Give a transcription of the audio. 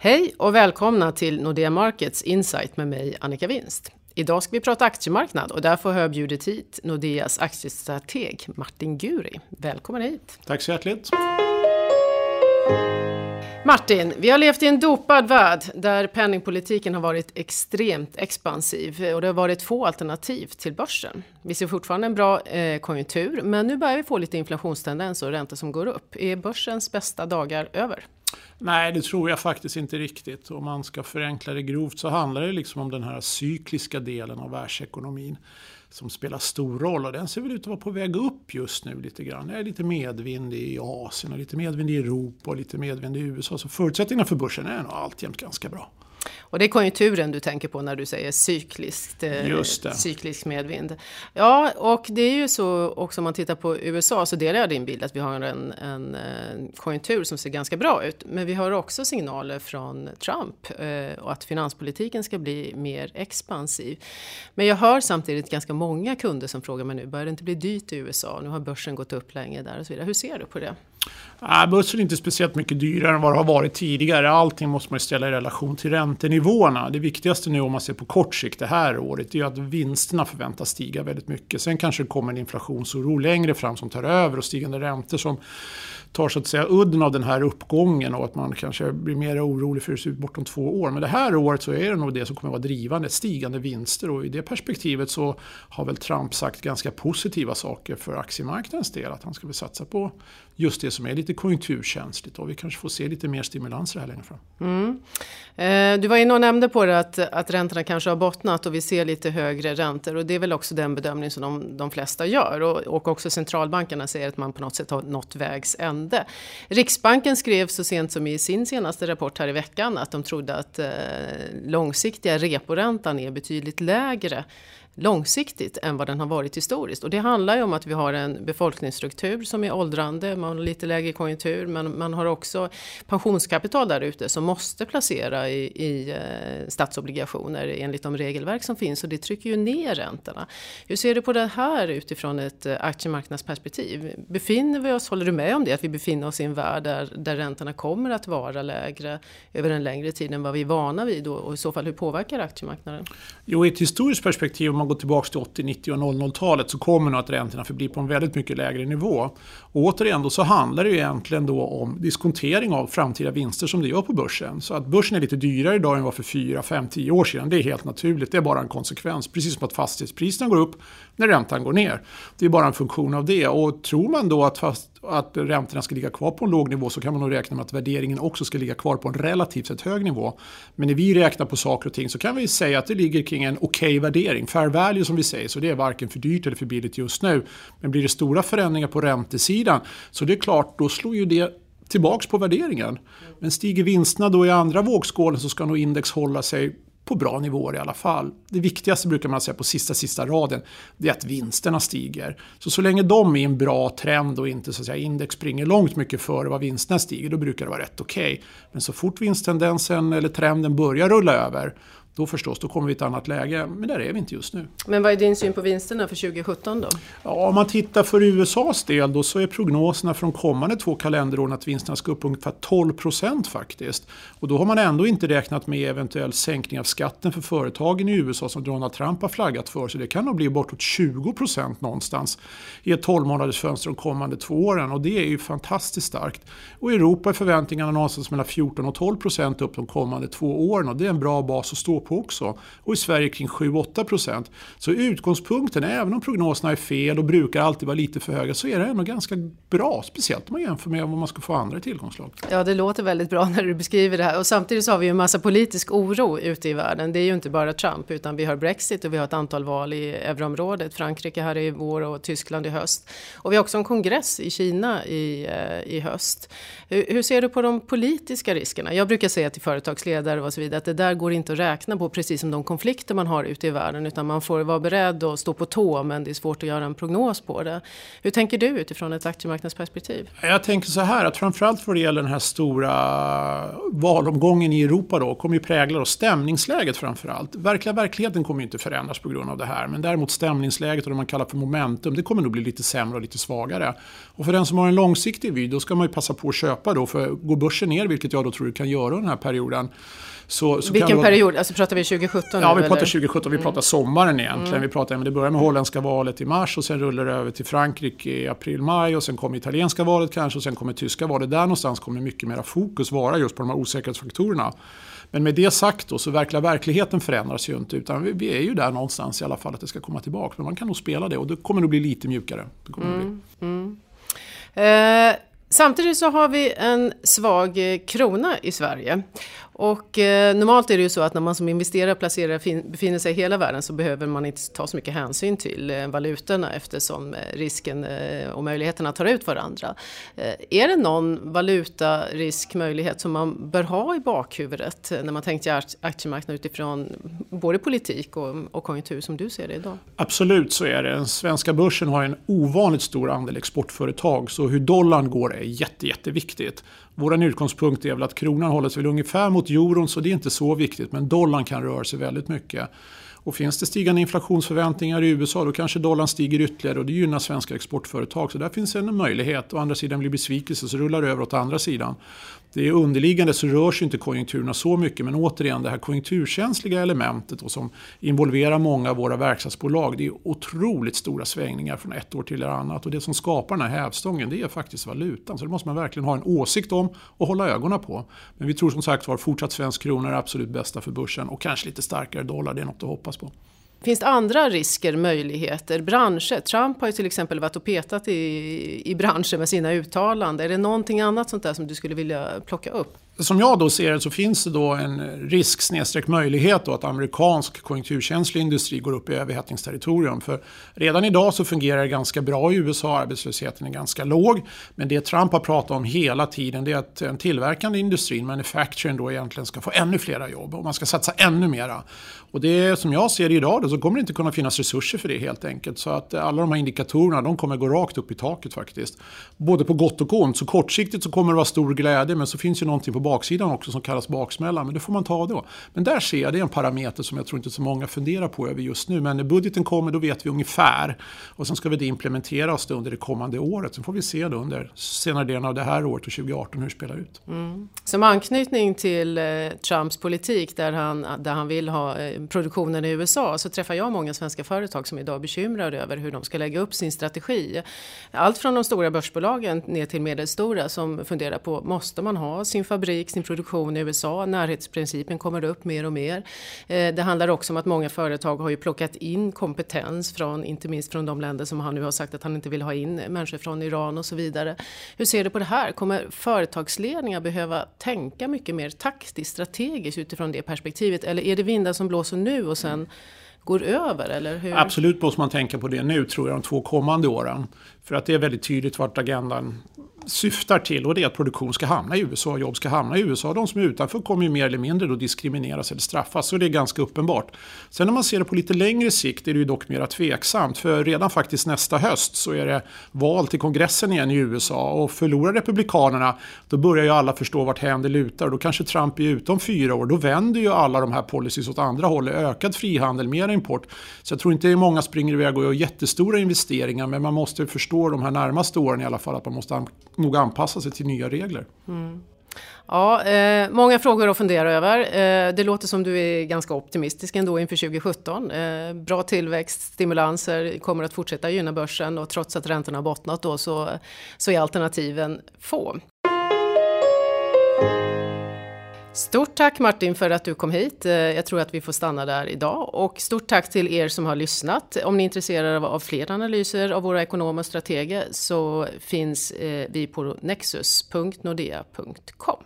Hej och välkomna till Nordea Markets Insight med mig Annika Winst. Idag ska vi prata aktiemarknad och därför har jag bjudit hit Nordeas aktiestrateg Martin Guri. Välkommen hit! Tack så hjärtligt! Martin, vi har levt i en dopad värld där penningpolitiken har varit extremt expansiv och det har varit få alternativ till börsen. Vi ser fortfarande en bra eh, konjunktur men nu börjar vi få lite inflationstendenser och räntor som går upp. Är börsens bästa dagar över? Nej, det tror jag faktiskt inte riktigt. Om man ska förenkla det grovt så handlar det liksom om den här cykliska delen av världsekonomin som spelar stor roll och den ser väl ut att vara på väg upp just nu lite grann. Det är lite medvind i Asien och lite medvind i Europa och lite medvind i USA. Så förutsättningarna för börsen är nog alltjämt ganska bra. Och det är konjunkturen du tänker på när du säger cykliskt, eh, cyklisk medvind. Ja, och det är ju så också om man tittar på USA så delar jag din bild att vi har en, en, en konjunktur som ser ganska bra ut. Men vi har också signaler från Trump eh, och att finanspolitiken ska bli mer expansiv. Men jag hör samtidigt ganska många kunder som frågar mig nu, börjar det inte bli dyrt i USA? Nu har börsen gått upp länge där och så vidare. Hur ser du på det? Nej, börsen är inte speciellt mycket dyrare än vad det har varit tidigare. Allting måste man ställa i relation till räntenivåerna. Det viktigaste nu om man ser på kort sikt det här året är att vinsterna förväntas stiga väldigt mycket. Sen kanske det kommer en inflationsoro längre fram som tar över och stigande räntor som tar så att säga udden av den här uppgången och att man kanske blir mer orolig för hur det ser ut bortom två år. Men det här året så är det nog det som kommer att vara drivande, stigande vinster och i det perspektivet så har väl Trump sagt ganska positiva saker för aktiemarknadens del. Att han ska väl satsa på just det som är lite konjunkturkänsligt och vi kanske får se lite mer stimulanser här längre fram. Mm. Eh, du var inne och nämnde på det att, att räntorna kanske har bottnat och vi ser lite högre räntor och det är väl också den bedömning som de, de flesta gör och, och också centralbankerna säger att man på något sätt har nått vägs ände. Riksbanken skrev så sent som i sin senaste rapport här i veckan att de trodde att eh, långsiktiga reporäntan är betydligt lägre långsiktigt än vad den har varit historiskt. Och det handlar ju om att vi har en befolkningsstruktur som är åldrande, man har lite lägre konjunktur, men man har också pensionskapital där ute som måste placera i, i eh, statsobligationer enligt de regelverk som finns och det trycker ju ner räntorna. Hur ser du på det här utifrån ett eh, aktiemarknadsperspektiv? Befinner vi oss, håller du med om det, att vi befinner oss i en värld där, där räntorna kommer att vara lägre över en längre tid än vad vi är vana vid och, och i så fall hur påverkar aktiemarknaden? Jo, i ett historiskt perspektiv, om man går tillbaka till 80-, 90 och 00-talet så kommer nog att räntorna förbli på en väldigt mycket lägre nivå. Och återigen då så handlar det ju egentligen då om diskontering av framtida vinster som det gör på börsen. Så att börsen är lite dyrare idag än vad för 4, 5, 10 år sedan. Det är helt naturligt, det är bara en konsekvens. Precis som att fastighetspriserna går upp när räntan går ner. Det är bara en funktion av det. Och tror man då att, fast, att räntorna ska ligga kvar på en låg nivå så kan man nog räkna med att värderingen också ska ligga kvar på en relativt sett hög nivå. Men när vi räknar på saker och ting så kan vi säga att det ligger kring en okej okay värdering. Fair value som vi säger, så det är varken för dyrt eller för billigt just nu. Men blir det stora förändringar på räntesidan så det är klart, då slår ju det tillbaks på värderingen. Men stiger vinsterna då i andra vågskålen så ska nog index hålla sig på bra nivåer i alla fall. Det viktigaste brukar man säga på sista, sista raden, det är att vinsterna stiger. Så så länge de är i en bra trend och inte så att säga, index springer långt mycket före vad vinsterna stiger, då brukar det vara rätt okej. Okay. Men så fort vinsttendensen eller trenden börjar rulla över, då förstås, då kommer vi i ett annat läge. Men där är vi inte just nu. Men vad är din syn på vinsterna för 2017 då? Ja, om man tittar för USAs del då så är prognoserna de kommande två kalenderåren att vinsterna ska upp ungefär 12 procent faktiskt. Och då har man ändå inte räknat med eventuell sänkning av skatten för företagen i USA som Donald Trump har flaggat för. Så det kan nog bli bortåt 20 procent någonstans i ett 12 månaders fönster de kommande två åren. Och det är ju fantastiskt starkt. Och i Europa är förväntningarna någonstans mellan 14 och 12 procent upp de kommande två åren. Och det är en bra bas att stå på på också. Och i Sverige kring 7-8 procent. Så utgångspunkten, även om prognoserna är fel och brukar alltid vara lite för höga, så är det ändå ganska bra. Speciellt om man jämför med vad man ska få andra tillgångslag. Ja, det låter väldigt bra när du beskriver det här. Och samtidigt så har vi ju en massa politisk oro ute i världen. Det är ju inte bara Trump, utan vi har Brexit och vi har ett antal val i euroområdet. Frankrike här i vår och Tyskland i höst. Och vi har också en kongress i Kina i, eh, i höst. Hur, hur ser du på de politiska riskerna? Jag brukar säga till företagsledare och så vidare att det där går inte att räkna på, precis som de konflikter man har ute i världen. Utan man får vara beredd att stå på tå, men det är svårt att göra en prognos på det. Hur tänker du utifrån ett aktiemarknadsperspektiv? Jag tänker så här, att framförallt vad det gäller den här stora valomgången i Europa då, kommer ju prägla då stämningsläget framförallt. Verkliga verkligheten kommer ju inte förändras på grund av det här, men däremot stämningsläget och det man kallar för momentum, det kommer nog bli lite sämre och lite svagare. Och för den som har en långsiktig vy, då ska man ju passa på att köpa då, för går börsen ner, vilket jag då tror du kan göra under den här perioden, så, så Vilken period? Alltså pratar vi 2017? Ja, vi pratar 2017. Vi pratar mm. sommaren egentligen. Mm. Vi pratar, det börjar med holländska valet i mars och sen rullar det över till Frankrike i april-maj och sen kommer italienska valet kanske och sen kommer tyska valet. Där någonstans kommer mycket mer fokus vara just på de här osäkerhetsfaktorerna. Men med det sagt då, så verkliga verkligheten förändras ju inte utan vi, vi, är ju där någonstans i alla fall att det ska komma tillbaka. Men man kan nog spela det och det kommer nog bli lite mjukare. Det kommer mm. bli. Mm. Eh, samtidigt så har vi en svag eh, krona i Sverige. Och eh, normalt är det ju så att när man som investerare placerar fin, befinner sig i hela världen så behöver man inte ta så mycket hänsyn till eh, valutorna eftersom eh, risken eh, och möjligheterna tar ut varandra. Eh, är det någon valutariskmöjlighet som man bör ha i bakhuvudet eh, när man tänker aktiemarknaden utifrån både politik och, och konjunktur som du ser det idag? Absolut så är det. Den svenska börsen har en ovanligt stor andel exportföretag så hur dollarn går är jätte, jätteviktigt. Vår utgångspunkt är väl att kronan håller sig väl ungefär mot euron så det är inte så viktigt men dollarn kan röra sig väldigt mycket. Och finns det stigande inflationsförväntningar i USA då kanske dollarn stiger ytterligare och det gynnar svenska exportföretag. Så där finns en möjlighet. Å andra sidan blir besvikelse så rullar det över åt andra sidan. Det är underliggande så rör sig inte konjunkturerna så mycket men återigen det här konjunkturkänsliga elementet och som involverar många av våra verkstadsbolag. Det är otroligt stora svängningar från ett år till ett annat och det som skapar den här hävstången det är faktiskt valutan. Så det måste man verkligen ha en åsikt om och hålla ögonen på. Men vi tror som sagt var fortsatt svensk krona är absolut bästa för börsen och kanske lite starkare dollar, det är något att hoppas på. Finns det andra risker, möjligheter, branscher? Trump har ju till exempel varit och petat i, i branscher med sina uttalanden. Är det någonting annat sånt där som du skulle vilja plocka upp? Som jag då ser det så finns det då en risk snedstreck möjlighet då att amerikansk konjunkturkänslig industri går upp i överhettningsterritorium. För redan idag så fungerar det ganska bra i USA, arbetslösheten är ganska låg. Men det Trump har pratat om hela tiden det är att den tillverkande industrin, manufacturing då egentligen ska få ännu flera jobb och man ska satsa ännu mera. Och det som jag ser det idag då, så kommer det inte kunna finnas resurser för det helt enkelt. Så att alla de här indikatorerna de kommer gå rakt upp i taket faktiskt. Både på gott och ont. Så kortsiktigt så kommer det vara stor glädje men så finns ju någonting på baksidan också som kallas baksmälla. Men det får man ta då. Men där ser jag, det är en parameter som jag tror inte så många funderar på över just nu. Men när budgeten kommer då vet vi ungefär. Och sen ska vi det implementeras då under det kommande året. Sen får vi se då under senare delen av det här året och 2018 hur det spelar ut. Mm. Som anknytning till eh, Trumps politik där han, där han vill ha eh, produktionen i USA så träffar jag många svenska företag som idag är bekymrade över hur de ska lägga upp sin strategi. Allt från de stora börsbolagen ner till medelstora som funderar på måste man ha sin fabrik, sin produktion i USA? Närhetsprincipen kommer upp mer och mer. Eh, det handlar också om att många företag har ju plockat in kompetens från, inte minst från de länder som han nu har sagt att han inte vill ha in människor från Iran och så vidare. Hur ser du på det här? Kommer företagsledningar behöva tänka mycket mer taktiskt, strategiskt utifrån det perspektivet? Eller är det vindar som blåser nu och sen går över? Eller hur? Absolut måste man tänka på det nu tror jag, de två kommande åren. För att det är väldigt tydligt vart agendan syftar till och det är att produktion ska hamna i USA och jobb ska hamna i USA. De som är utanför kommer ju mer eller mindre då diskrimineras eller straffas. Så det är ganska uppenbart. Sen när man ser det på lite längre sikt är det ju dock mer tveksamt. För redan faktiskt nästa höst så är det val till kongressen igen i USA. Och förlorar republikanerna då börjar ju alla förstå vart händer lutar. Och då kanske Trump är ute om fyra år. Då vänder ju alla de här policies åt andra hållet. Ökad frihandel, mer import. Så jag tror inte många springer iväg och gör jättestora investeringar. Men man måste förstå de här närmaste åren i alla fall att man måste nog anpassa sig till nya regler. Mm. Ja, eh, många frågor att fundera över. Eh, det låter som du är ganska optimistisk ändå inför 2017. Eh, bra tillväxt, stimulanser kommer att fortsätta gynna börsen och trots att räntorna har bottnat då så, så är alternativen få. Stort tack Martin för att du kom hit. Eh, jag tror att vi får stanna där idag. Och stort tack till er som har lyssnat. Om ni är intresserade av fler analyser av våra ekonomer och strateger så finns eh, vi på nexus.nordea.com.